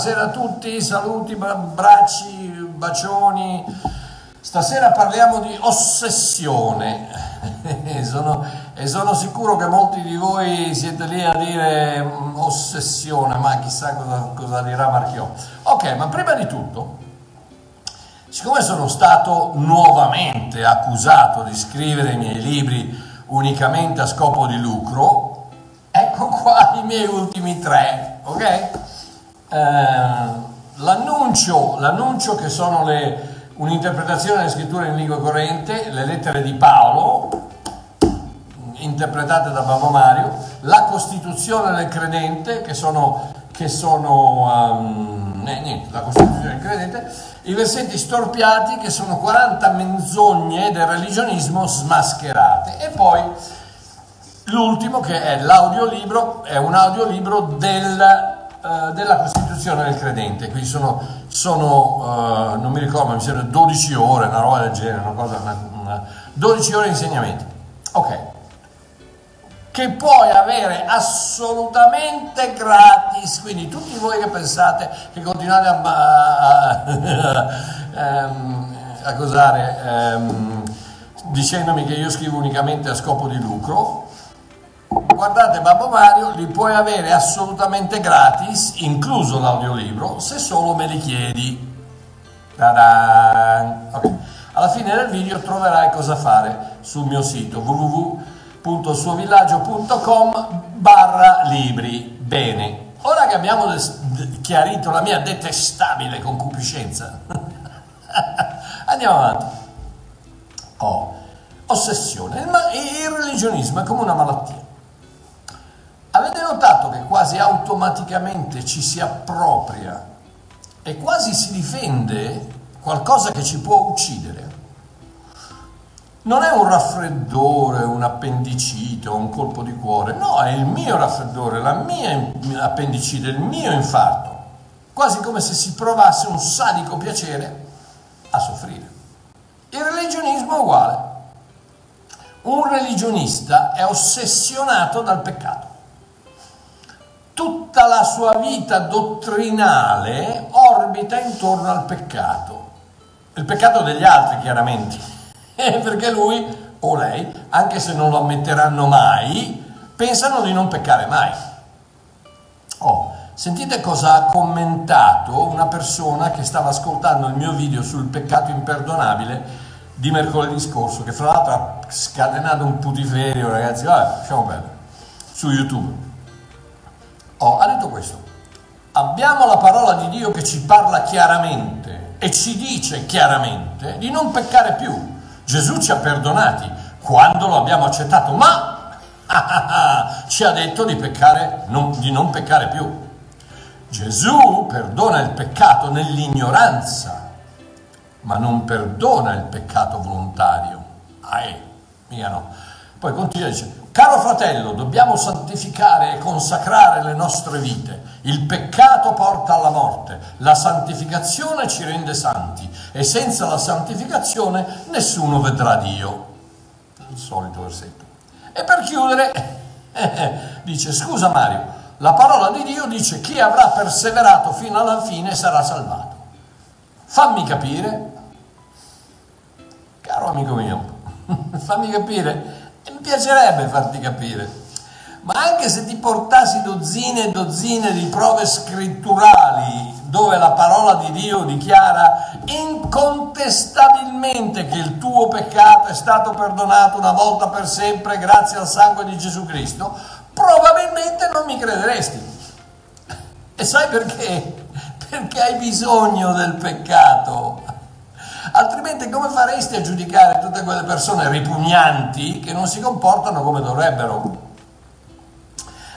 Buonasera a tutti, saluti, bracci, bacioni. Stasera parliamo di ossessione e, sono, e sono, sicuro che molti di voi siete lì a dire mm, ossessione, ma chissà cosa, cosa dirà Marchiò. Ok, ma prima di tutto, siccome sono stato nuovamente accusato di scrivere i miei libri unicamente a scopo di lucro, ecco qua i miei ultimi tre, ok? Eh, l'annuncio, l'annuncio che sono le, un'interpretazione delle scritture in lingua corrente, le lettere di Paolo, interpretate da Babbo Mario, la Costituzione del credente, che sono, che sono um, eh, niente, la Costituzione del credente, i versetti storpiati, che sono 40 menzogne del religionismo smascherate, e poi l'ultimo che è l'audiolibro, è un audiolibro del eh, della Costituzione del credente, quindi sono, sono uh, non mi ricordo, mi sembra 12 ore, una roba del genere, una cosa, una, una, 12 ore di insegnamenti. Ok. Che puoi avere assolutamente gratis, quindi tutti voi che pensate che continuate a, a, a, um, a cosare um, dicendomi che io scrivo unicamente a scopo di lucro, guardate Babbo Mario, li puoi avere assolutamente gratis, incluso l'audiolibro, se solo me li chiedi. Okay. Alla fine del video troverai cosa fare sul mio sito www.suovillaggio.com barra libri. Bene, ora che abbiamo chiarito la mia detestabile concupiscenza, andiamo avanti. Oh, ossessione. Il, il religionismo è come una malattia Avete notato che quasi automaticamente ci si appropria e quasi si difende qualcosa che ci può uccidere? Non è un raffreddore, un appendicite o un colpo di cuore, no, è il mio raffreddore, la mia appendicite, il mio infarto, quasi come se si provasse un sadico piacere a soffrire. Il religionismo è uguale. Un religionista è ossessionato dal peccato tutta la sua vita dottrinale orbita intorno al peccato. Il peccato degli altri, chiaramente, perché lui o lei, anche se non lo ammetteranno mai, pensano di non peccare mai. Oh, sentite cosa ha commentato una persona che stava ascoltando il mio video sul peccato imperdonabile di mercoledì scorso, che fra l'altro ha scatenato un putiferio, ragazzi, vabbè, lasciamo perdere, su YouTube. Oh, ha detto questo. Abbiamo la parola di Dio che ci parla chiaramente e ci dice chiaramente di non peccare più. Gesù ci ha perdonati quando lo abbiamo accettato, ma ci ha detto di, peccare, non, di non peccare più. Gesù perdona il peccato nell'ignoranza, ma non perdona il peccato volontario. Ah, eh, mica no. Poi continua dice, Caro fratello, dobbiamo santificare e consacrare le nostre vite. Il peccato porta alla morte, la santificazione ci rende santi e senza la santificazione nessuno vedrà Dio. Il solito versetto. E per chiudere, dice, scusa Mario, la parola di Dio dice chi avrà perseverato fino alla fine sarà salvato. Fammi capire, caro amico mio, fammi capire e mi piacerebbe farti capire. Ma anche se ti portassi dozzine e dozzine di prove scritturali dove la parola di Dio dichiara incontestabilmente che il tuo peccato è stato perdonato una volta per sempre grazie al sangue di Gesù Cristo, probabilmente non mi crederesti. E sai perché? Perché hai bisogno del peccato Altrimenti come faresti a giudicare tutte quelle persone ripugnanti che non si comportano come dovrebbero?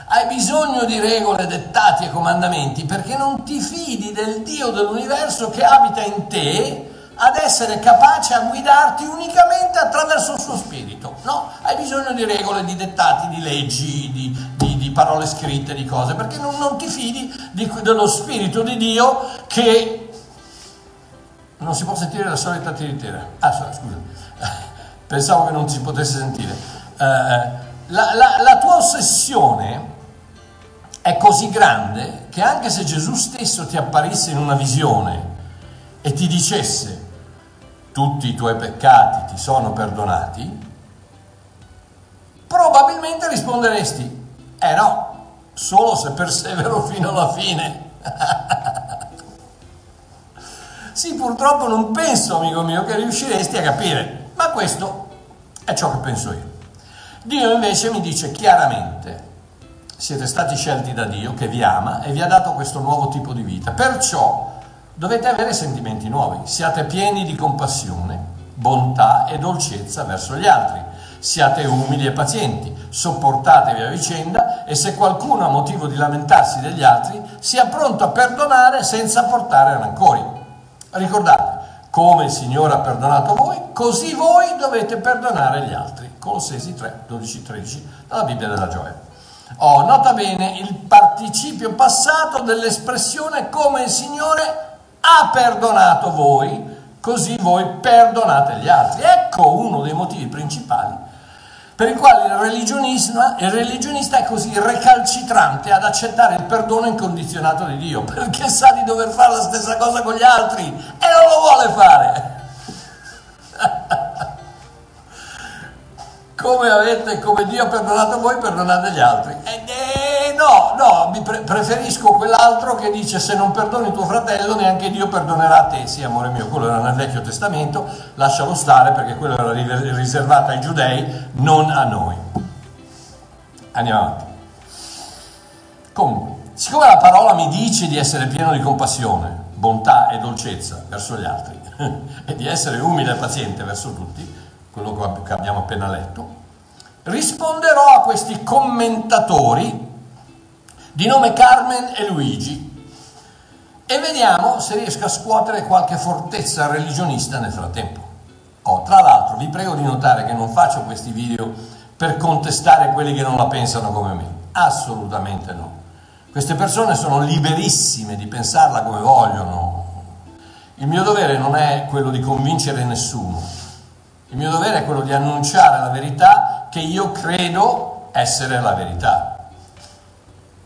Hai bisogno di regole, dettati e comandamenti perché non ti fidi del Dio dell'universo che abita in te ad essere capace a guidarti unicamente attraverso il suo spirito. No, hai bisogno di regole, di dettati, di leggi, di, di, di parole scritte, di cose, perché non, non ti fidi di, dello spirito di Dio che non si può sentire la solita tiritera. Ah, scusa, pensavo che non si potesse sentire. Uh, la, la, la tua ossessione è così grande che anche se Gesù stesso ti apparisse in una visione e ti dicesse tutti i tuoi peccati ti sono perdonati, probabilmente risponderesti, eh no, solo se persevero fino alla fine. sì, purtroppo non penso, amico mio, che riusciresti a capire, ma questo è ciò che penso io. Dio invece mi dice chiaramente, siete stati scelti da Dio che vi ama e vi ha dato questo nuovo tipo di vita, perciò dovete avere sentimenti nuovi, siate pieni di compassione, bontà e dolcezza verso gli altri Siate umili e pazienti, sopportatevi a vicenda e se qualcuno ha motivo di lamentarsi degli altri, sia pronto a perdonare senza portare rancori. Ricordate, come il Signore ha perdonato voi, così voi dovete perdonare gli altri. Colossesi 3, 12, 13, dalla Bibbia della Gioia. Oh, nota bene il participio passato dell'espressione come il Signore ha perdonato voi, così voi perdonate gli altri. Ecco uno dei motivi principali per il quale il religionista, il religionista è così recalcitrante ad accettare il perdono incondizionato di Dio, perché sa di dover fare la stessa cosa con gli altri e non lo vuole fare. come, avete, come Dio ha perdonato voi, perdonate gli altri. E, e no, no, pre- preferisco quell'altro che dice se non perdoni tuo fratello neanche Dio perdonerà a te. Sì, amore mio, quello era nel Vecchio Testamento, lascialo stare perché quello era riservato ai giudei, non a noi. Andiamo avanti. Comunque, siccome la parola mi dice di essere pieno di compassione, bontà e dolcezza verso gli altri e di essere umile e paziente verso tutti, quello che abbiamo appena letto, risponderò a questi commentatori di nome Carmen e Luigi e vediamo se riesco a scuotere qualche fortezza religionista nel frattempo. Oh, tra l'altro vi prego di notare che non faccio questi video per contestare quelli che non la pensano come me, assolutamente no. Queste persone sono liberissime di pensarla come vogliono. Il mio dovere non è quello di convincere nessuno, il mio dovere è quello di annunciare la verità che io credo essere la verità.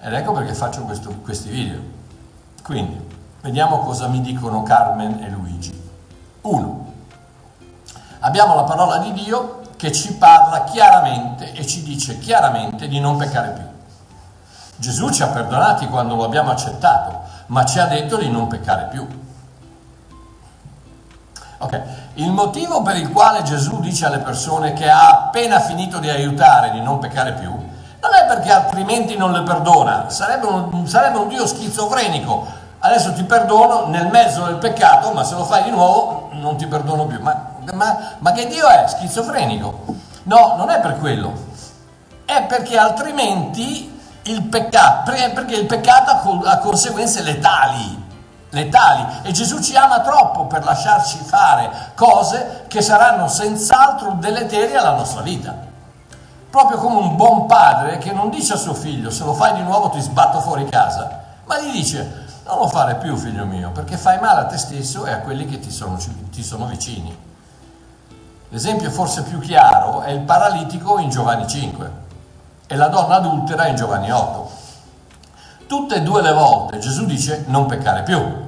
Ed ecco perché faccio questo, questi video. Quindi, vediamo cosa mi dicono Carmen e Luigi. Uno, abbiamo la parola di Dio che ci parla chiaramente e ci dice chiaramente di non peccare più. Gesù ci ha perdonati quando lo abbiamo accettato, ma ci ha detto di non peccare più. Ok, il motivo per il quale Gesù dice alle persone che ha appena finito di aiutare di non peccare più, non è perché altrimenti non le perdona, sarebbe un, sarebbe un Dio schizofrenico. Adesso ti perdono nel mezzo del peccato, ma se lo fai di nuovo non ti perdono più. Ma, ma, ma che Dio è? Schizofrenico? No, non è per quello. È perché altrimenti il peccato, perché il peccato ha conseguenze letali letali e Gesù ci ama troppo per lasciarci fare cose che saranno senz'altro deleterie alla nostra vita. Proprio come un buon padre che non dice a suo figlio se lo fai di nuovo ti sbatto fuori casa, ma gli dice non lo fare più figlio mio perché fai male a te stesso e a quelli che ti sono, ti sono vicini. L'esempio forse più chiaro è il paralitico in Giovanni 5 e la donna adultera in Giovanni 8. Tutte e due le volte Gesù dice non peccare più.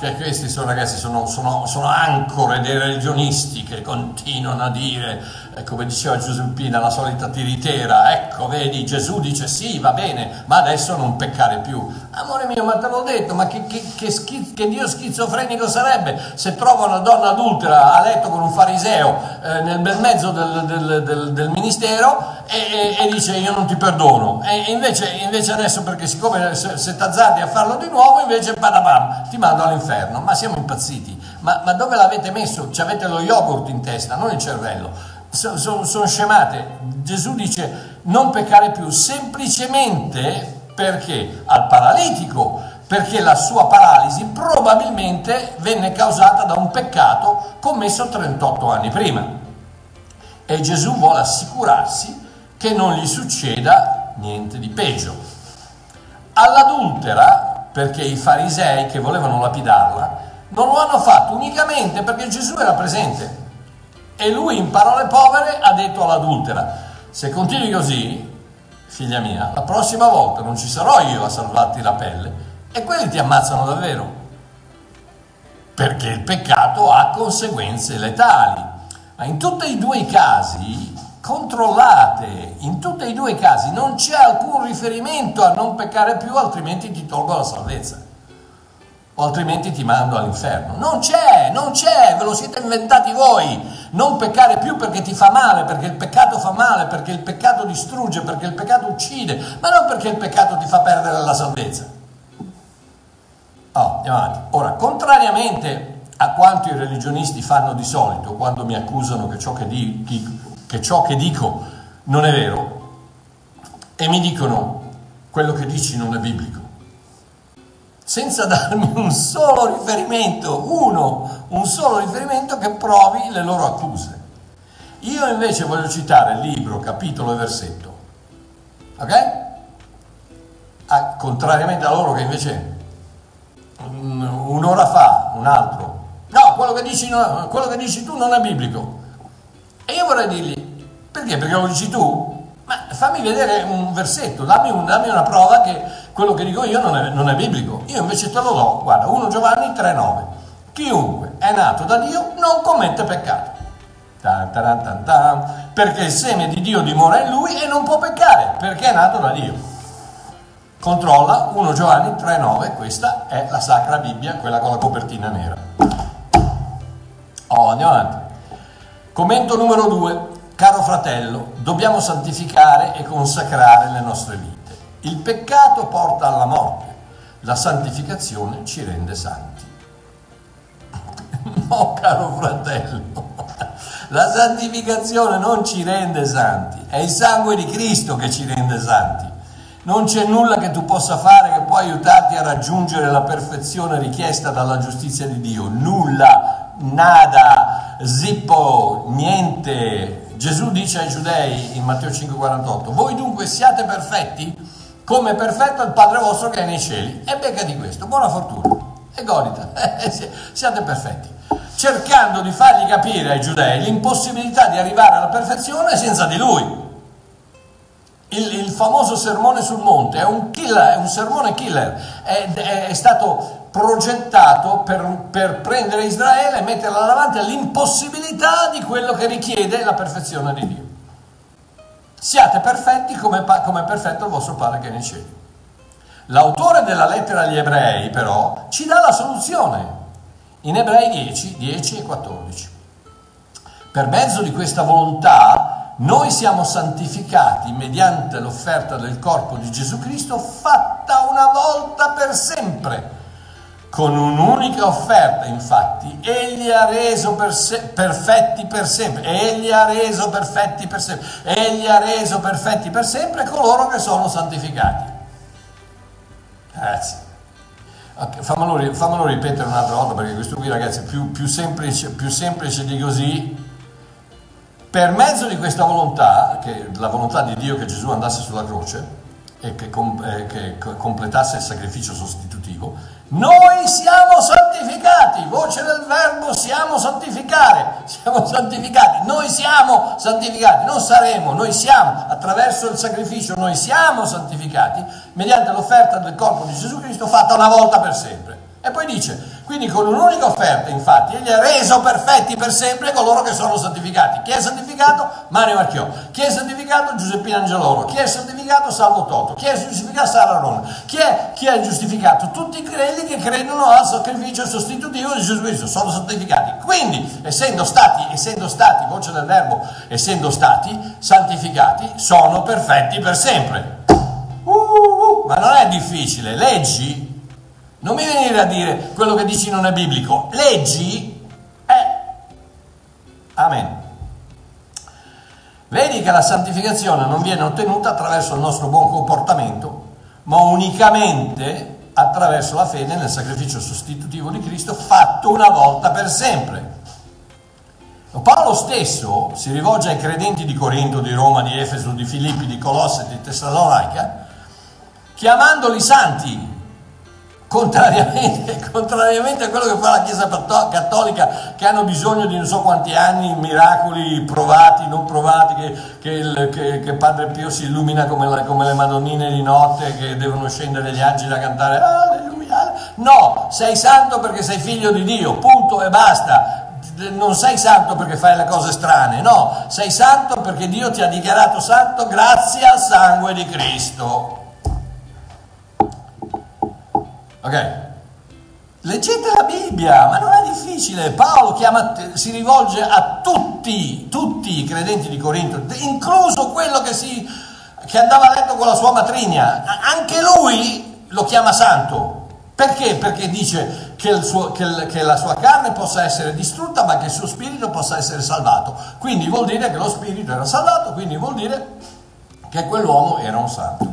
Perché questi sono ragazzi, sono, sono, sono ancore dei religionisti che continuano a dire come diceva Giuseppina, la solita tiritera, ecco, vedi, Gesù dice sì, va bene, ma adesso non peccare più. Amore mio, ma te l'ho detto, ma che, che, che, schiz- che Dio schizofrenico sarebbe se trova una donna adultera a letto con un fariseo eh, nel bel mezzo del, del, del, del ministero e, e, e, dice io non ti perdono. E invece, invece adesso, perché siccome se, se t'azzardi a farlo di nuovo, invece badabam, ti mando all'inferno. Ma siamo impazziti. Ma, ma dove l'avete messo? Ci avete lo yogurt in testa, non il cervello sono, sono scemate. Gesù dice non peccare più semplicemente perché al paralitico, perché la sua paralisi probabilmente venne causata da un peccato commesso 38 anni prima. E Gesù vuole assicurarsi che non gli succeda niente di peggio. All'adultera, perché i farisei che volevano lapidarla, non lo hanno fatto unicamente perché Gesù era presente e lui in parole povere ha detto all'adultera, se continui così, figlia mia, la prossima volta non ci sarò io a salvarti la pelle e quelli ti ammazzano davvero. Perché il peccato ha conseguenze letali. Ma in tutti e due i casi, controllate, in tutti e due i casi non c'è alcun riferimento a non peccare più, altrimenti ti tolgo la salvezza o altrimenti ti mando all'inferno. Non c'è, non c'è, ve lo siete inventati voi. Non peccare più perché ti fa male, perché il peccato fa male, perché il peccato distrugge, perché il peccato uccide, ma non perché il peccato ti fa perdere la salvezza. Oh, andiamo avanti. Ora, contrariamente a quanto i religionisti fanno di solito quando mi accusano che ciò che, di, che, ciò che dico non è vero e mi dicono quello che dici non è biblico senza darmi un solo riferimento, uno, un solo riferimento che provi le loro accuse. Io invece voglio citare libro, capitolo e versetto, ok? Ah, contrariamente a loro che invece un'ora fa, un altro, no, quello che, dici, no, quello che dici tu non è biblico. E io vorrei dirgli, perché? Perché lo dici tu? Ma fammi vedere un versetto, dammi, un, dammi una prova che quello che dico io non è, non è biblico, io invece te lo do, guarda, 1 Giovanni 3,9, chiunque è nato da Dio non commette peccato, tan, tan, tan, perché il seme di Dio dimora in lui e non può peccare, perché è nato da Dio. Controlla 1 Giovanni 3,9, questa è la Sacra Bibbia, quella con la copertina nera. Oh, andiamo avanti. Commento numero 2. Caro fratello, dobbiamo santificare e consacrare le nostre vite il peccato porta alla morte, la santificazione ci rende santi. No, caro fratello, la santificazione non ci rende santi, è il sangue di Cristo che ci rende santi. Non c'è nulla che tu possa fare che può aiutarti a raggiungere la perfezione richiesta dalla giustizia di Dio. Nulla, nada, zippo, niente. Gesù dice ai giudei in Matteo 5:48, voi dunque siate perfetti come perfetto il Padre vostro che è nei cieli. E becca di questo, buona fortuna e godita, siate perfetti. Cercando di fargli capire ai giudei l'impossibilità di arrivare alla perfezione senza di lui. Il, il famoso sermone sul monte è un killer, è un sermone killer, è, è, è stato progettato per, per, prendere Israele e metterla davanti all'impossibilità di quello che richiede la perfezione di Dio. Siate perfetti come, come è perfetto il vostro Padre che è nei cieli. L'autore della lettera agli ebrei però ci dà la soluzione in Ebrei 10, 10 e 14. Per mezzo di questa volontà noi siamo santificati mediante l'offerta del corpo di Gesù Cristo fatta una volta per sempre con un'unica offerta, infatti, egli ha reso per se, perfetti per sempre, egli ha reso perfetti per sempre, egli ha reso perfetti per sempre coloro che sono santificati. Grazie. Okay, fammelo, fammelo, ripetere un'altra volta perché questo qui ragazzi è più, più, semplice, più semplice di così. Per mezzo di questa volontà, che la volontà di Dio che Gesù andasse sulla croce e che, com, eh, che completasse il sacrificio sostitutivo, noi siamo santificati, voce del verbo siamo santificare, siamo santificati, noi siamo santificati, non saremo, noi siamo, attraverso il sacrificio noi siamo santificati mediante l'offerta del corpo di Gesù Cristo fatta una volta per sempre. E poi dice, quindi con un'unica offerta, infatti, egli ha reso perfetti per sempre coloro che sono santificati. Chi è santificato? Mario Marchiò. Chi è santificato? Giuseppino Angeloro. Chi è santificato? Salvo Toto. Chi è giustificato? Sara Rona. Chi è, chi è giustificato? Tutti quelli che credono al sacrificio sostitutivo di Gesù Cristo. Sono santificati. Quindi, essendo stati, essendo stati, voce del verbo, essendo stati santificati, sono perfetti per sempre. Uh, uh, uh. ma non è difficile. Leggi non mi venire a dire quello che dici non è biblico. Leggi è. Amen. Vedi che la santificazione non viene ottenuta attraverso il nostro buon comportamento, ma unicamente attraverso la fede nel sacrificio sostitutivo di Cristo fatto una volta per sempre. Paolo stesso si rivolge ai credenti di Corinto, di Roma, di Efeso, di Filippi, di Colosse, di Tessalonica, chiamandoli santi Contrariamente, contrariamente, a quello che fa la Chiesa Cattolica, che hanno bisogno di non so quanti anni, miracoli provati, non provati, che, che, il, che, che Padre Pio si illumina come, la, come, le Madonnine di notte, che devono scendere gli angeli a cantare Alleluia. No, sei santo perché sei figlio di Dio, punto e basta. Non sei santo perché fai le cose strane, no, sei santo perché Dio ti ha dichiarato santo grazie al sangue di Cristo. Ok? Leggete la Bibbia, ma non è difficile. Paolo chiama, si rivolge a tutti, tutti i credenti di Corinto, incluso quello che, si, che andava a letto con la sua matrigna. Anche lui lo chiama santo. Perché? Perché dice che, suo, che, che, la sua carne possa essere distrutta, ma che il suo spirito possa essere salvato. Quindi vuol dire che lo spirito era salvato, quindi vuol dire che quell'uomo era un santo.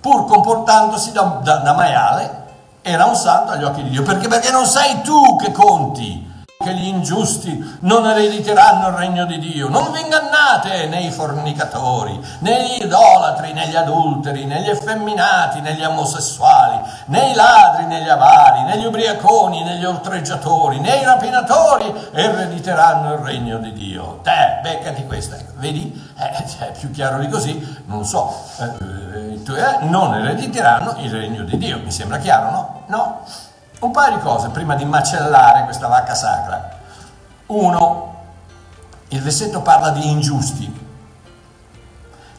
Pur comportandosi da, da, da maiale, era un santo agli occhi di Dio. Perché? Perché non sei tu che conti, che gli ingiusti non erediteranno il regno di Dio. Non vi ingannate nei fornicatori, negli idolatri, negli adulteri, negli effeminati, negli omosessuali, nei ladri, negli avari, negli ubriaconi, negli oltreggiatori, nei rapinatori erediteranno il regno di Dio. Te, beccati questa. Vedi? Eh, è più chiaro di così, non so. Eh, eh, non erediteranno il regno di Dio. Mi sembra chiaro, no? No, un paio di cose prima di macellare questa vacca sacra. Uno, il versetto parla di ingiusti.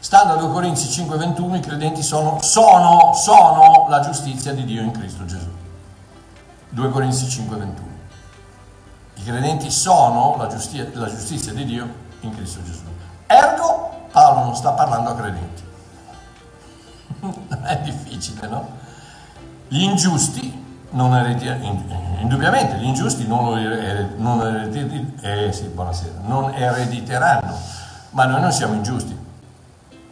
Stando a 2 Corinzi 5:21 i credenti sono, sono, sono la giustizia di Dio in Cristo Gesù. 2 Corinzi 5:21. I credenti sono la giustizia, la giustizia di Dio in Cristo Gesù. Ergo, Paolo non sta parlando a credenti. è difficile, no? Gli ingiusti non erediteranno, indubbiamente gli ingiusti non, non, eh, sì, non erediteranno, ma noi non siamo ingiusti.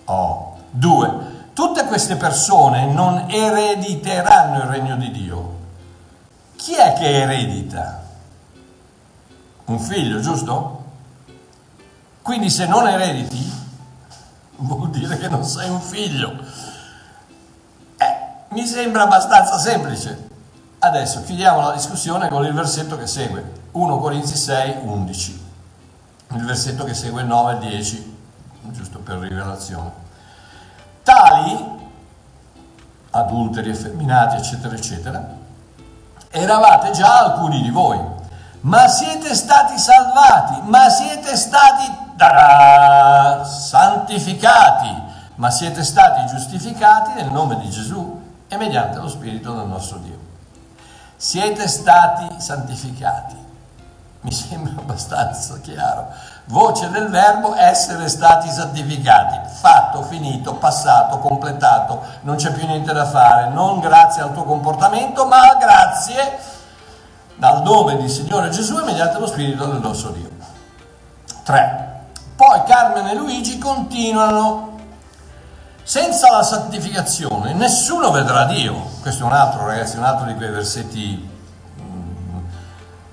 Oh. Due, tutte queste persone non erediteranno il regno di Dio. Chi è che eredita? Un figlio, giusto? Quindi se non erediti, vuol dire che non sei un figlio. Mi sembra abbastanza semplice. Adesso chiudiamo la discussione con il versetto che segue, 1 Corinzi 6, 11. Il versetto che segue 9 e 10, giusto per rivelazione. Tali, adulteri, effeminati, eccetera, eccetera, eravate già alcuni di voi, ma siete stati salvati, ma siete stati tarà, santificati, ma siete stati giustificati nel nome di Gesù e mediante lo Spirito del nostro Dio. Siete stati santificati. Mi sembra abbastanza chiaro. Voce del verbo essere stati santificati. Fatto, finito, passato, completato. Non c'è più niente da fare. Non grazie al tuo comportamento, ma grazie dal nome di Signore Gesù e mediante lo Spirito del nostro Dio. 3. Poi Carmen e Luigi continuano senza la santificazione nessuno vedrà Dio. Questo è un altro, ragazzi, un altro di quei versetti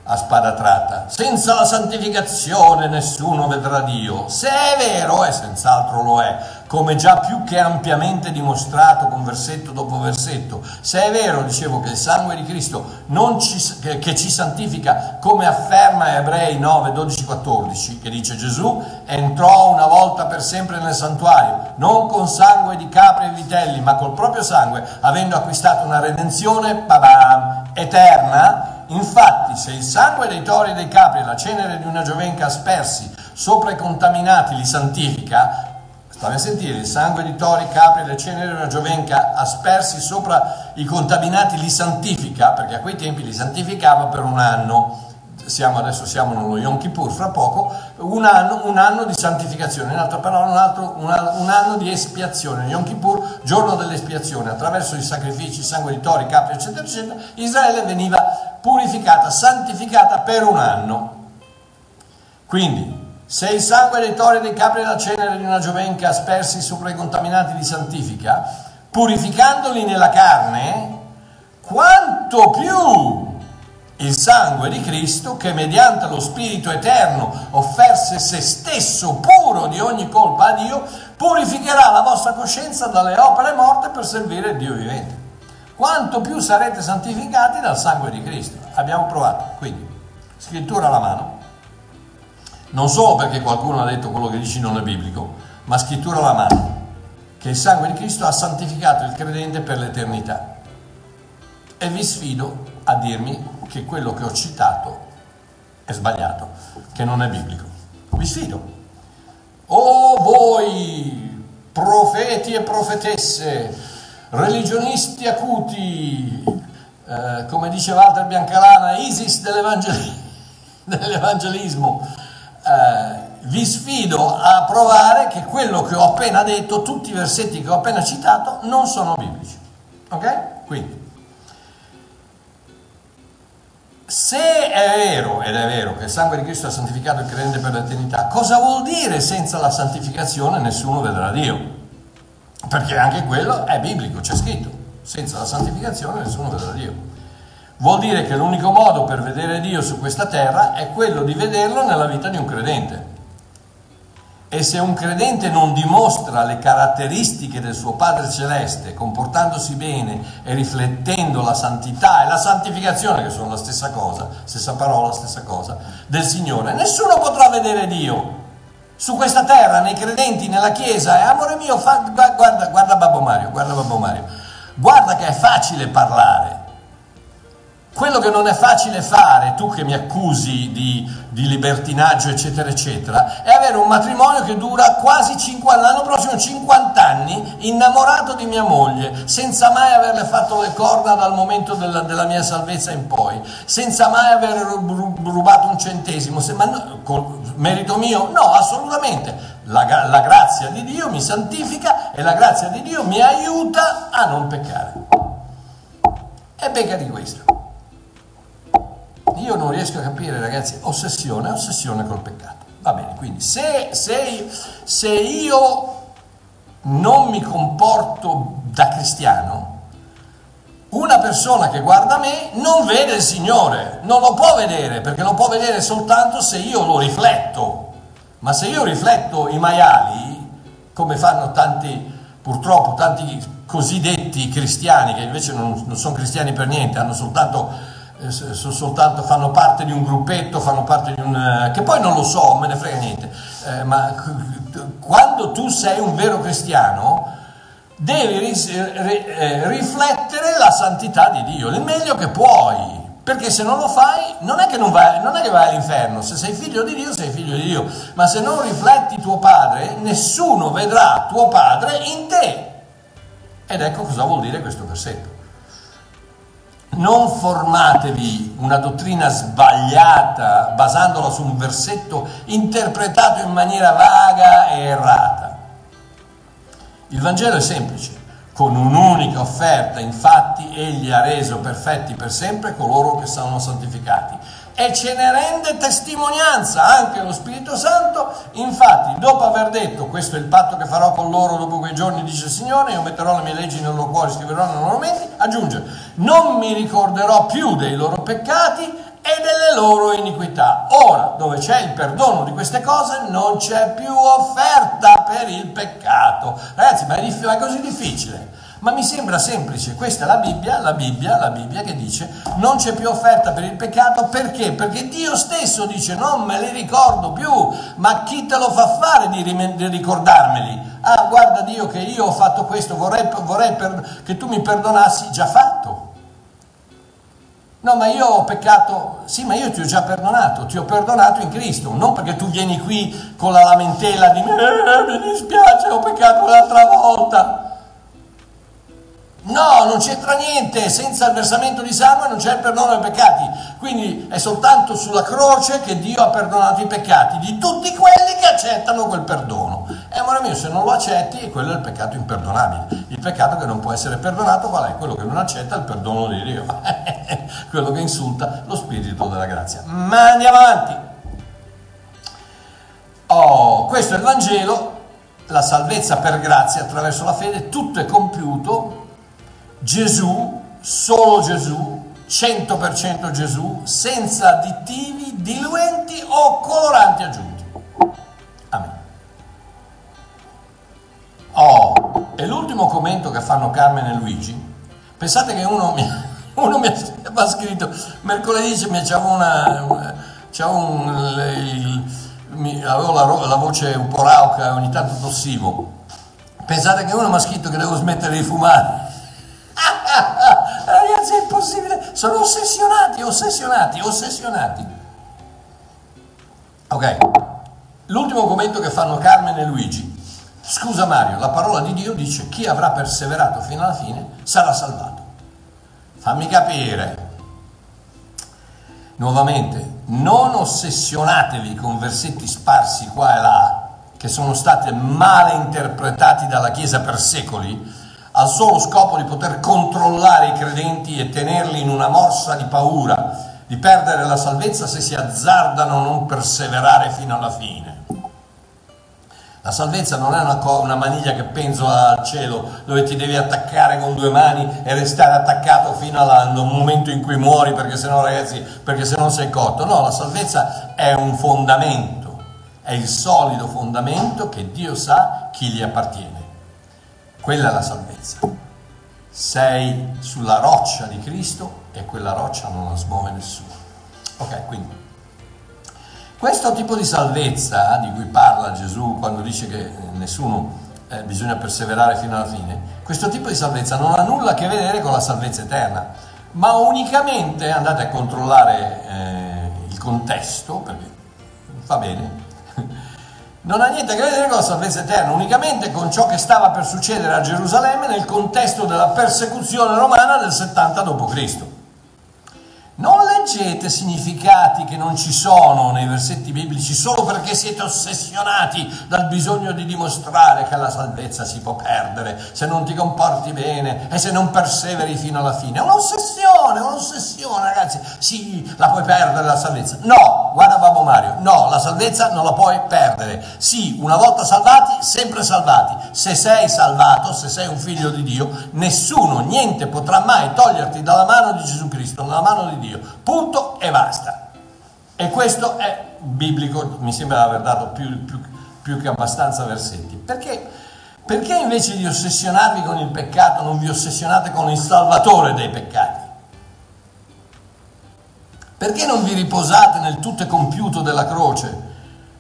a spada tratta. Senza la santificazione nessuno vedrà Dio. Se è vero, e senz'altro lo è, come già più che ampiamente dimostrato con versetto dopo versetto, se è vero, dicevo, che il sangue di Cristo ci, che, ci santifica, come afferma Ebrei 9, 12, 14, che dice Gesù entrò una volta per sempre nel santuario, non con sangue di capre e vitelli, ma col proprio sangue, avendo acquistato una redenzione, babam, eterna, Infatti, se il sangue dei tori e dei capri e la cenere di una giovenca aspersi sopra i contaminati li santifica, a sentire, il sangue di tori, capri e la cenere di una giovenca aspersi sopra i contaminati li santifica, perché a quei tempi li santificava per un anno. Siamo, adesso siamo nello Yom Kippur, fra poco, un anno, un anno di santificazione, in altre parole un, altro, un, un anno di espiazione. Yom Kippur, giorno dell'espiazione, attraverso i sacrifici, sangue di tori, capri, eccetera, eccetera, Israele veniva purificata, santificata per un anno. Quindi, se il sangue dei tori, dei capri e della cenere di una giovenca aspersi sopra i contaminati li santifica, purificandoli nella carne, quanto più il sangue di Cristo che mediante lo Spirito eterno offerse se stesso puro di ogni colpa a Dio, purificherà la vostra coscienza dalle opere morte per servire Dio vivente. quanto più sarete santificati dal sangue di Cristo. Abbiamo provato, quindi, scrittura alla mano, non solo perché qualcuno ha detto quello che dici non è biblico, ma scrittura alla mano, che il sangue di Cristo ha santificato il credente per l'eternità. E vi sfido a dirmi che quello che ho citato è sbagliato, che non è biblico. Vi sfido. O voi, profeti e profetesse, religionisti acuti, eh, come dice Walter Biancalana, ISIS dell'evangel- dell'evangelismo, eh, vi sfido a provare che quello che ho appena detto, tutti i versetti che ho appena citato, non sono biblici. Ok? Quindi, se è vero, ed è vero, che il sangue di Cristo ha santificato il credente per l'eternità, cosa vuol dire senza la santificazione nessuno vedrà Dio? Perché anche quello è biblico, c'è scritto, senza la santificazione nessuno vedrà Dio. Vuol dire che l'unico modo per vedere Dio su questa terra è quello di vederlo nella vita di un credente. E se un credente non dimostra le caratteristiche del suo Padre Celeste, comportandosi bene e riflettendo la santità e la santificazione, che sono la stessa cosa, stessa parola, stessa cosa, del Signore, nessuno potrà vedere Dio su questa terra, nei credenti, nella Chiesa. E amore mio, fa, guarda, guarda Babbo Mario, guarda Babbo Mario, guarda che è facile parlare quello che non è facile fare, tu che mi accusi di, di, libertinaggio, eccetera, eccetera, è avere un matrimonio che dura quasi 50, l'anno prossimo 50 anni, innamorato di mia moglie, senza mai averle fatto le corna dal momento della, della mia salvezza in poi, senza mai aver rubato un centesimo, se, ma no, con merito mio? No, assolutamente. La, la grazia di Dio mi santifica e la grazia di Dio mi aiuta a non peccare. E becca di questo. Io non riesco a capire, ragazzi, ossessione, ossessione col peccato. Va bene, quindi se, se, se io non mi comporto da cristiano, una persona che guarda me non vede il Signore, non lo può vedere, perché lo può vedere soltanto se io lo rifletto. Ma se io rifletto i maiali, come fanno tanti, purtroppo, tanti cosiddetti cristiani, che invece non, non sono cristiani per niente, hanno soltanto eh, soltanto fanno parte di un gruppetto, fanno parte di un... Eh, che poi non lo so, me ne frega niente, eh, ma quando tu sei un vero cristiano devi eh, riflettere la santità di Dio, il meglio che puoi, perché se non lo fai non è non vai, non è che vai all'inferno, se sei figlio di Dio sei figlio di Dio, ma se non rifletti tuo padre nessuno vedrà tuo padre in te. Ed ecco cosa vuol dire questo versetto non formatevi una dottrina sbagliata basandola su un versetto interpretato in maniera vaga e errata. Il Vangelo è semplice. Con un'unica offerta, infatti, egli ha reso perfetti per sempre coloro che sono santificati e ce ne rende testimonianza anche lo Spirito Santo. Infatti, dopo aver detto questo è il patto che farò con loro dopo quei giorni, dice il Signore, io metterò le mie leggi nel loro cuore, scriverò nei loro menti, aggiunge, non mi ricorderò più dei loro peccati e delle loro iniquità. Ora, dove c'è il perdono di queste cose, non c'è più offerta per il peccato. Ragazzi, ma è, così difficile ma mi sembra semplice, questa è la Bibbia, la Bibbia, la Bibbia che dice non c'è più offerta per il peccato, perché? Perché Dio stesso dice non me li ricordo più, ma chi te lo fa fare di, ricordarmeli? Ah, guarda Dio che io ho fatto questo, vorrei, vorrei per, che tu mi perdonassi, già fatto. No, ma io ho peccato, sì, ma io ti ho già perdonato, ti ho perdonato in Cristo, non perché tu vieni qui con la lamentela di me, eh, mi dispiace, ho peccato l'altra volta. No, non c'entra niente, senza il versamento di sangue non c'è il perdono dei peccati, quindi è soltanto sulla croce che Dio ha perdonato i peccati di tutti quelli che accettano quel perdono. E amore mio, se non lo accetti, quello è il peccato imperdonabile. Il peccato che non può essere perdonato qual è? Quello che non accetta il perdono di Dio, quello che insulta lo spirito della grazia. Ma andiamo avanti. Oh, questo è il Vangelo, la salvezza per grazia attraverso la fede, tutto è compiuto Gesù, solo Gesù, 100% Gesù, senza additivi, diluenti o coloranti aggiunti. Amen. Oh, e l'ultimo commento che fanno Carmen e Luigi, Pensate che uno mi, uno mi ha scritto, mercoledì c'avevo una, una c'avevo un, il, mi, avevo la, la, voce un po' rauca, ogni tanto tossivo. Pensate che uno mi ha scritto che devo smettere di fumare. Ragazzi, è impossibile. Sono ossessionati, ossessionati, ossessionati. Ok, l'ultimo commento che fanno Carmen e Luigi. Scusa Mario, la parola di Dio dice chi avrà perseverato fino alla fine sarà salvato. Fammi capire. Nuovamente, non ossessionatevi con versetti sparsi qua e là, che sono stati male interpretati dalla Chiesa per secoli, al solo scopo di poter controllare i credenti e tenerli in una morsa di paura di perdere la salvezza se si azzardano a non perseverare fino alla fine. La salvezza non è una, co- una, maniglia che penzola al cielo dove ti devi attaccare con due mani e restare attaccato fino al momento in cui muori perché sennò ragazzi, perché sennò sei cotto. No, la salvezza è un fondamento, è il solido fondamento che Dio sa chi gli appartiene. Quella è la salvezza. Sei sulla roccia di Cristo e quella roccia non la smuove nessuno. Ok, quindi questo tipo di salvezza di cui parla Gesù quando dice che nessuno eh, bisogna perseverare fino alla fine, questo tipo di salvezza non ha nulla a che vedere con la salvezza eterna, ma unicamente andate a controllare eh, il contesto, perché fa bene, non ha niente a che vedere con la salvezza eterna, unicamente con ciò che stava per succedere a Gerusalemme nel contesto della persecuzione romana del 70 d.C. Non leggete significati che non ci sono nei versetti biblici solo perché siete ossessionati dal bisogno di dimostrare che la salvezza si può perdere se non ti comporti bene e se non perseveri fino alla fine. È un'ossessione, un'ossessione ragazzi. Sì, la puoi perdere la salvezza. No, guarda Babbo Mario, no, la salvezza non la puoi perdere. Sì, una volta salvati, sempre salvati. Se sei salvato, se sei un figlio di Dio, nessuno, niente potrà mai toglierti dalla mano di Gesù Cristo, dalla mano di Dio. Punto e basta. E questo è biblico, mi sembra aver dato più, più, più che abbastanza versetti. Perché? Perché invece di ossessionarvi con il peccato non vi ossessionate con il salvatore dei peccati? Perché non vi riposate nel tutto compiuto della croce,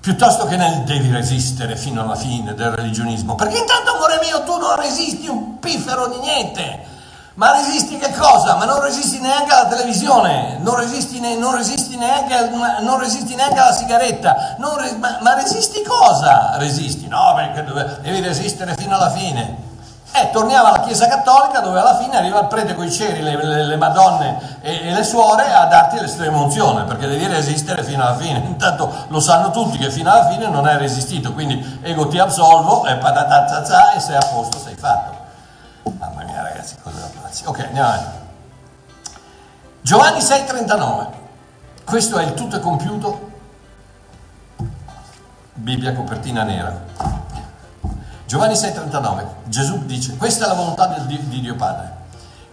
piuttosto che nel devi resistere fino alla fine del religionismo? Perché intanto, amore mio, tu non resisti un piffero di niente. Ma resisti che cosa? Ma non resisti neanche alla televisione, non resisti, ne, non resisti, neanche, non resisti neanche, alla sigaretta, re, ma, ma, resisti cosa? Resisti? No, perché devi resistere fino alla fine. Eh, torniamo alla Chiesa Cattolica dove alla fine arriva il prete con i ceri, le, le, le madonne e, e, le suore a darti l'estrema unzione, perché devi resistere fino alla fine. Intanto lo sanno tutti che fino alla fine non hai resistito, quindi ego ti absolvo e patatazza e sei a posto, sei fatto. Mamma mia ragazzi, cosa pazzi. Ok, andiamo avanti. Giovanni 6,39. Questo è il tutto compiuto. Bibbia copertina nera. Giovanni 6,39. Gesù dice, questa è la volontà di Dio Padre,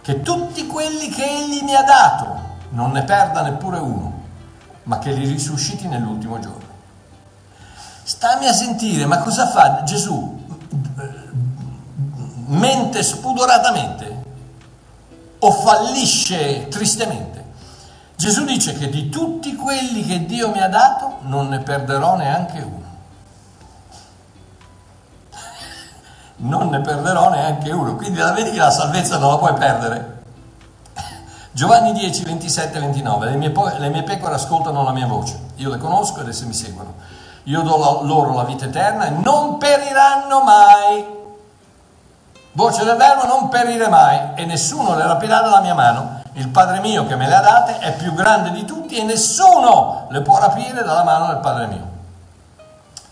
che tutti quelli che Egli mi ha dato non ne perda neppure uno, ma che li risusciti nell'ultimo giorno. Stammi a sentire, ma cosa fa Gesù? mente spudoratamente o fallisce tristemente. Gesù dice che di tutti quelli che Dio mi ha dato non ne perderò neanche uno. Non ne perderò neanche uno. Quindi la vedi che la salvezza non la puoi perdere. Giovanni 10, 27 29. Le mie, le mie pecore ascoltano la mia voce. Io le conosco ed esse mi seguono. Io do loro la vita eterna e non periranno mai Voce del verbo non perire mai e nessuno le rapirà dalla mia mano. Il Padre mio che me le ha date è più grande di tutti e nessuno le può rapire dalla mano del Padre mio.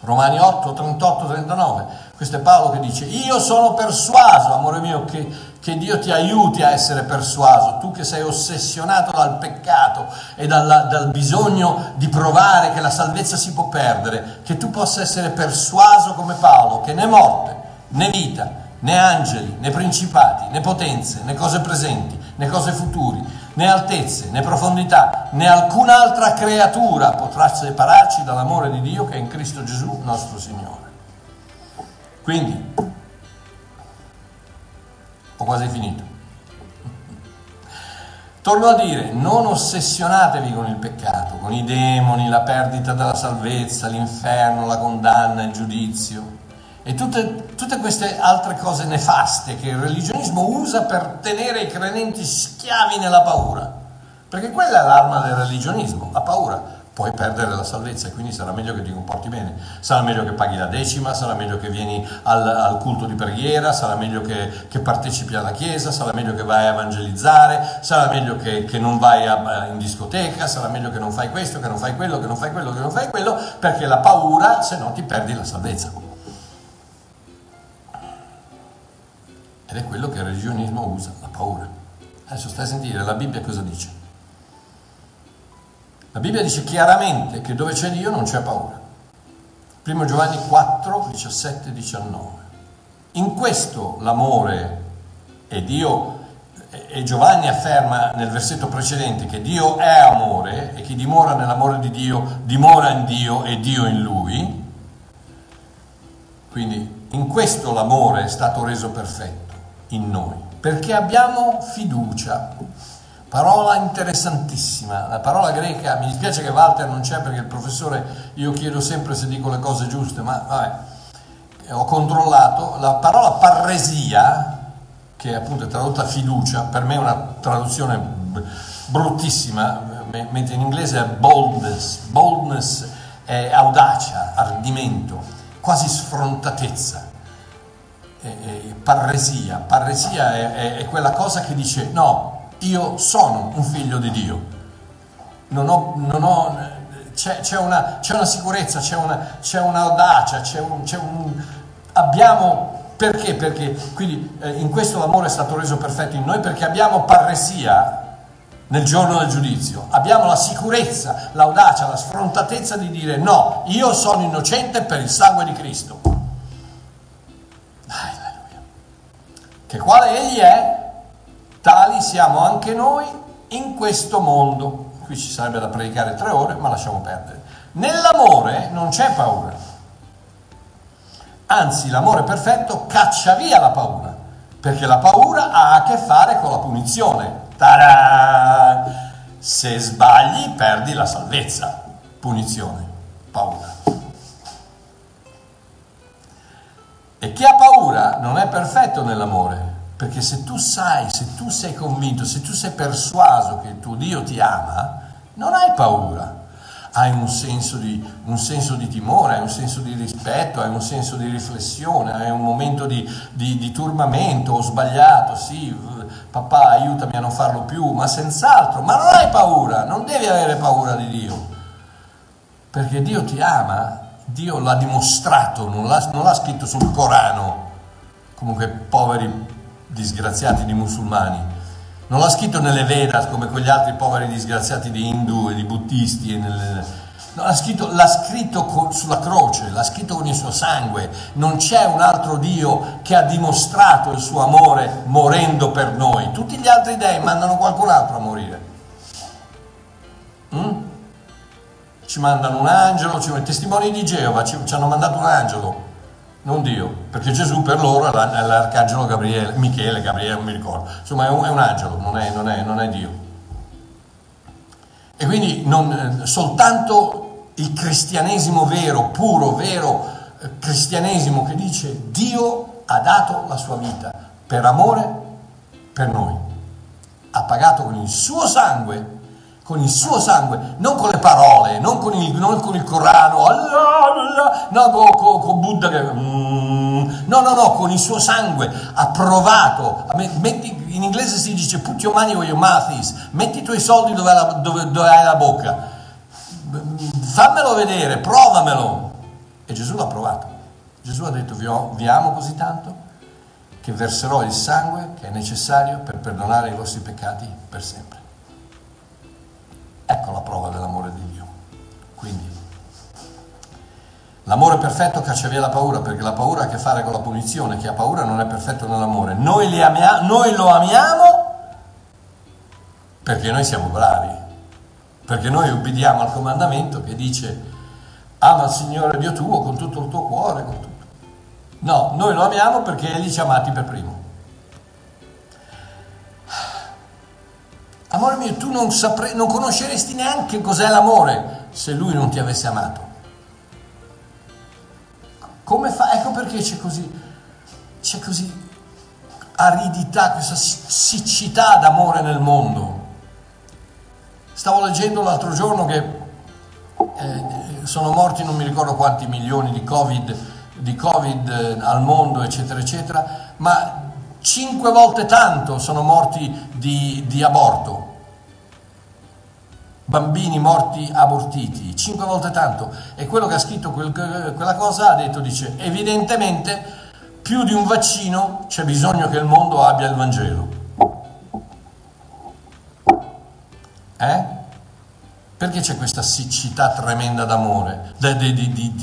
Romani 8, 38, 39. Questo è Paolo che dice, io sono persuaso, amore mio, che, che Dio ti aiuti a essere persuaso, tu che sei ossessionato dal peccato e dalla, dal bisogno di provare che la salvezza si può perdere, che tu possa essere persuaso come Paolo, che né morte né vita né angeli, né principati, né potenze, né cose presenti, né cose futuri, né altezze, né profondità, né alcun'altra creatura potrà separarci dall'amore di Dio che è in Cristo Gesù nostro Signore. Quindi, ho quasi finito. Torno a dire, non ossessionatevi con il peccato, con i demoni, la perdita della salvezza, l'inferno, la condanna, il giudizio e tutte, tutte, queste altre cose nefaste che il religionismo usa per tenere i credenti schiavi nella paura. Perché quella è l'arma del religionismo, la paura puoi perdere la salvezza e quindi sarà meglio che ti comporti bene, sarà meglio che paghi la decima, sarà meglio che vieni al, al culto di preghiera, sarà meglio che, che, partecipi alla chiesa, sarà meglio che vai a evangelizzare, sarà meglio che, che non vai a, in discoteca, sarà meglio che non fai questo, che non fai quello, che non fai quello, che non fai quello, perché la paura, se no ti perdi la salvezza. Ed è quello che il religionismo usa, la paura. Adesso stai a sentire la Bibbia cosa dice. La Bibbia dice chiaramente che dove c'è Dio non c'è paura. 1 Giovanni 4, 17, 19. In questo l'amore e Dio e Giovanni afferma nel versetto precedente che Dio è amore e chi dimora nell'amore di Dio dimora in Dio e Dio in lui. Quindi in questo l'amore è stato reso perfetto in noi, perché abbiamo fiducia. Parola interessantissima, la parola greca, mi dispiace che Walter non c'è perché il professore, io chiedo sempre se dico le cose giuste, ma vabbè, ho controllato, la parola parresia, che appunto è tradotta fiducia, per me è una traduzione bruttissima, mentre in inglese è boldness, boldness è audacia, ardimento, quasi sfrontatezza. Parresia, parresia è, è, è quella cosa che dice no, io sono un figlio di Dio. Non ho, non ho, c'è, c'è, una, c'è, una, sicurezza, c'è, una, c'è un'audacia, c'è un, c'è un, abbiamo perché? Perché quindi eh, in questo l'amore è stato reso perfetto in noi perché abbiamo parresia nel giorno del giudizio, abbiamo la sicurezza, l'audacia, la sfrontatezza di dire no, io sono innocente per il sangue di Cristo. Che quale egli è, Tali siamo anche noi in questo mondo. Qui ci sarebbe da predicare tre ore, ma lasciamo perdere. Nell'amore non c'è paura. Anzi, l'amore perfetto caccia via la paura, perché la paura ha a che fare con la punizione. Ta-da! Se sbagli perdi la salvezza. Punizione, paura. E chi ha paura non è perfetto nell'amore, perché se tu sai, se tu sei convinto, se tu sei persuaso che il tuo Dio ti ama, non hai paura. Hai un senso, di, un senso di timore, hai un senso di rispetto, hai un senso di riflessione, hai un momento di, di, di turbamento, ho sbagliato, sì, papà aiutami a non farlo più, ma senz'altro, ma non hai paura, non devi avere paura di Dio, perché Dio ti ama, Dio l'ha dimostrato, non l'ha, non l'ha scritto sul Corano, comunque poveri disgraziati di musulmani. Non l'ha scritto nelle Vedas come quegli altri poveri disgraziati di Hindu e di Buddisti. Nelle... No, l'ha scritto, l'ha scritto con, sulla croce, l'ha scritto con il suo sangue. Non c'è un altro Dio che ha dimostrato il suo amore morendo per noi. Tutti gli altri dei mandano qualcun altro a morire. Mm? Ci mandano un angelo, ci, i testimoni di Geova ci, ci hanno mandato un angelo non Dio, perché Gesù per loro è l'arcangelo Gabriele, Michele, Gabriele, non mi ricordo, insomma è un, è un angelo, non è, non, è, non è, Dio. E quindi non, soltanto il cristianesimo vero, puro, vero eh, cristianesimo che dice Dio ha dato la sua vita per amore per noi, ha pagato con il suo sangue con il suo sangue, non con le parole, non con il, non con il Corano, no, con, con, con Buddha che... Mm, no, no, no, con il suo sangue ha provato, metti, in inglese si dice put your money where your mouth is, metti i tuoi soldi dove, dove, dove hai la bocca, fammelo vedere, provamelo. E Gesù l'ha provato. Gesù ha detto vi, ho, vi amo così tanto che verserò il sangue che è necessario per perdonare i vostri peccati per sempre. Ecco la prova dell'amore di Dio. Quindi, l'amore perfetto caccia via la paura, perché la paura ha a che fare con la punizione. Chi ha paura non è perfetto nell'amore. Noi, amia- noi lo amiamo perché noi siamo bravi, perché noi ubbidiamo al comandamento che dice ama il Signore Dio tuo con tutto il tuo cuore, tutto. No, noi lo amiamo perché Egli ci ha amati per primo. Amore mio, tu non, sapre, non conosceresti neanche cos'è l'amore se lui non ti avesse amato. Come fa? Ecco perché c'è così, c'è così aridità, questa siccità d'amore nel mondo. Stavo leggendo l'altro giorno che eh, sono morti non mi ricordo quanti milioni di Covid, di COVID eh, al mondo, eccetera, eccetera, ma cinque volte tanto sono morti di, di aborto. Bambini morti abortiti, cinque volte tanto. E quello che ha scritto quel, quella cosa ha detto, dice, evidentemente più di un vaccino c'è bisogno che il mondo abbia il Vangelo. Eh? Perché c'è questa siccità tremenda d'amore, di, di, di,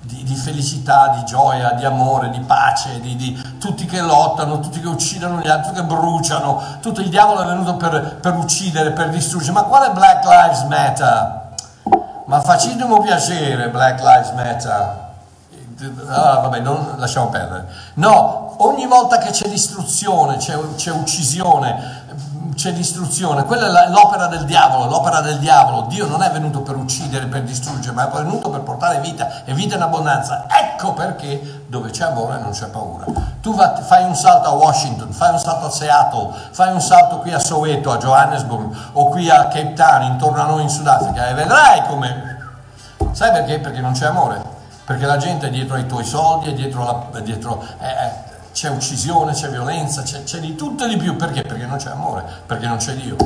di, felicità, di gioia, di amore, di pace, di, tutti che lottano, tutti che uccidono gli altri, che bruciano, tutto il diavolo è venuto per, per uccidere, per distruggere. Ma quale Black Lives Matter? Ma facetemi piacere Black Lives Matter ah, vabbè, non lasciamo perdere. No, ogni volta che c'è distruzione, c'è, c'è uccisione, c'è distruzione, quella è l'opera del diavolo, l'opera del diavolo. Dio non è venuto per uccidere, per distruggere, ma è venuto per portare vita e vita in abbondanza. Ecco perché dove c'è amore non c'è paura. Tu va, fai un salto a Washington, fai un salto a Seattle, fai un salto qui a Soweto, a Johannesburg o qui a Cape Town, intorno a noi in Sudafrica e vedrai come... Sai perché? Perché non c'è amore perché la gente è dietro ai tuoi soldi, è dietro, la, dietro eh, eh, c'è uccisione, c'è violenza, c'è, c'è di tutto e di più, perché? Perché non c'è amore, perché non c'è Dio.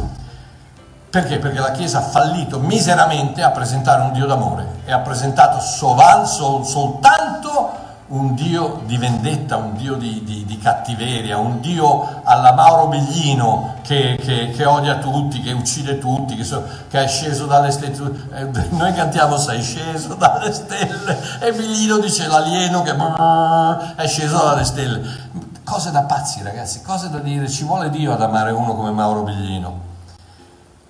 Perché? Perché la Chiesa ha fallito miseramente a presentare un Dio d'amore e ha presentato sovan, sol, soltanto un Dio di vendetta, un Dio di, di, di cattiveria, un Dio alla Mauro Biglino che, che, che, odia tutti, che uccide tutti, che, so, che è sceso dalle stelle. Eh, noi cantiamo sei sceso dalle stelle e Biglino dice l'alieno che è sceso dalle stelle. Cose da pazzi ragazzi, cose da dire, ci vuole Dio ad amare uno come Mauro Biglino.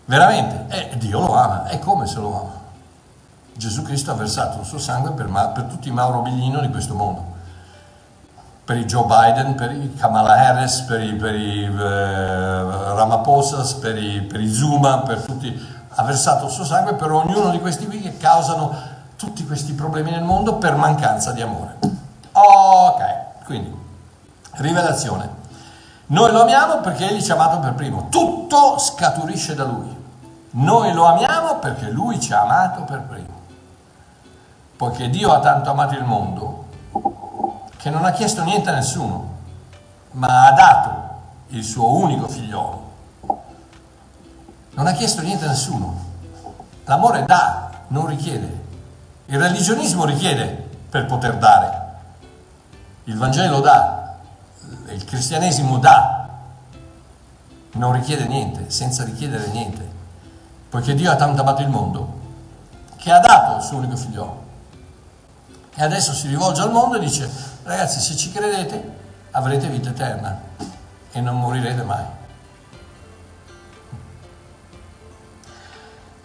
Veramente, eh, Dio lo ama, e come se lo ama? Gesù Cristo ha versato il suo sangue per, per tutti i Mauro Biglino di questo mondo per i Joe Biden, per i Kamala Harris, per i, per i eh, Ramaphosa, per i, per i Zuma, per tutti, ha versato il suo sangue per ognuno di questi qui che causano tutti questi problemi nel mondo per mancanza di amore. Ok, quindi, rivelazione. Noi lo amiamo perché egli ci ha amato per primo, tutto scaturisce da lui. Noi lo amiamo perché lui ci ha amato per primo poiché Dio ha tanto amato il mondo che non ha chiesto niente a nessuno, ma ha dato il suo unico figliolo. Non ha chiesto niente a nessuno. L'amore dà, non richiede. Il religionismo richiede per poter dare. Il Vangelo dà, il cristianesimo dà, non richiede niente, senza richiedere niente, poiché Dio ha tanto amato il mondo che ha dato il suo unico figliolo. E adesso si rivolge al mondo e dice, ragazzi, se ci credete avrete vita eterna e non morirete mai.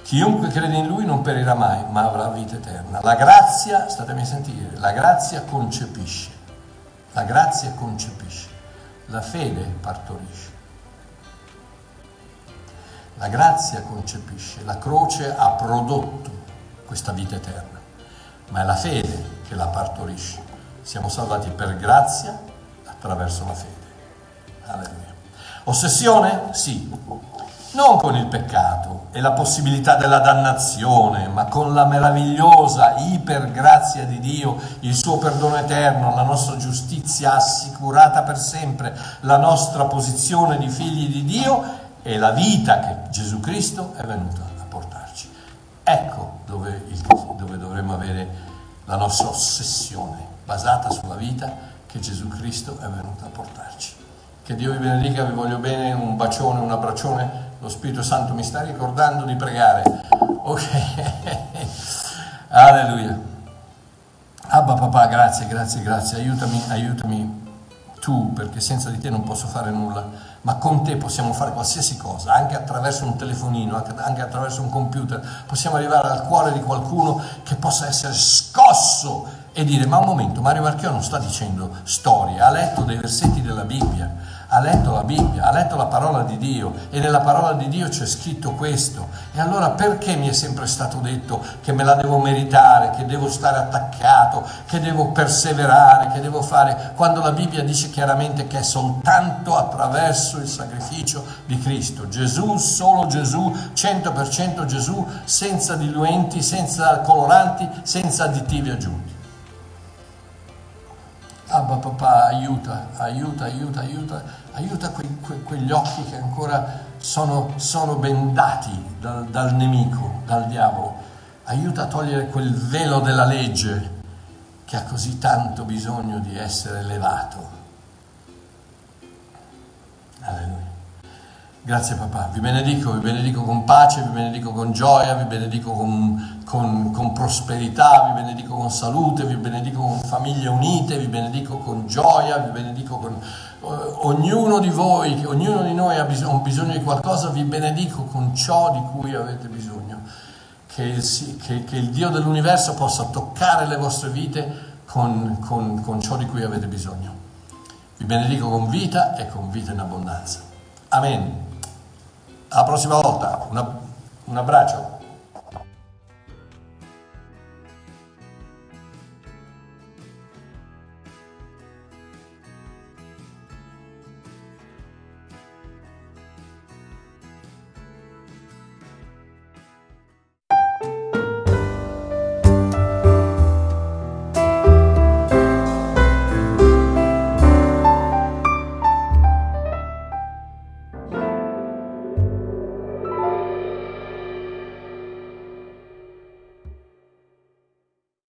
Chiunque crede in lui non perirà mai, ma avrà vita eterna. La grazia, statemi a sentire, la grazia concepisce, la grazia concepisce, la fede partorisce. La grazia concepisce, la croce ha prodotto questa vita eterna ma è la fede che la partorisce. Siamo salvati per grazia attraverso la fede. Alleluia. Ossessione? Sì, non con il peccato e la possibilità della dannazione, ma con la meravigliosa ipergrazia di Dio, il suo perdono eterno, la nostra giustizia assicurata per sempre, la nostra posizione di figli di Dio e la vita che Gesù Cristo è venuto a portarci. Ecco dove, il, dove dovremmo avere la nostra ossessione basata sulla vita che Gesù Cristo è venuto a portarci. Che Dio vi benedica, vi voglio bene, un bacione, un abbraccione, lo Spirito Santo mi sta ricordando di pregare. Ok, alleluia. Abba papà, grazie, grazie, grazie, aiutami, aiutami tu, perché senza di te non posso fare nulla. Ma con te possiamo fare qualsiasi cosa, anche attraverso un telefonino, anche attraverso un computer, possiamo arrivare al cuore di qualcuno che possa essere scosso e dire ma un momento, Mario Marchio non sta dicendo storie, ha letto dei versetti della Bibbia, ha letto la Bibbia, ha letto la parola di Dio e nella parola di Dio c'è scritto questo. E allora perché mi è sempre stato detto che me la devo meritare, che devo stare attaccato, che devo perseverare, che devo fare, quando la Bibbia dice chiaramente che è soltanto attraverso il sacrificio di Cristo. Gesù, solo Gesù, 100% Gesù, senza diluenti, senza coloranti, senza additivi aggiunti. Abba papà, aiuta, aiuta, aiuta, aiuta, aiuta que, que, quegli occhi che ancora sono, sono bendati dal, dal nemico, dal diavolo. Aiuta a togliere quel velo della legge che ha così tanto bisogno di essere levato. Alleluia. Grazie papà, vi benedico, vi benedico con pace, vi benedico con gioia, vi benedico con, con, con, prosperità, vi benedico con salute, vi benedico con famiglie unite, vi benedico con gioia, vi benedico con eh, ognuno di voi, ognuno di noi ha bisogno, bisogno, di qualcosa, vi benedico con ciò di cui avete bisogno. Che il, che, che il Dio dell'universo possa toccare le vostre vite con, con ciò di cui avete bisogno. Vi benedico con vita e con vita in abbondanza. Amen. Alla prossima volta, una, un abbraccio.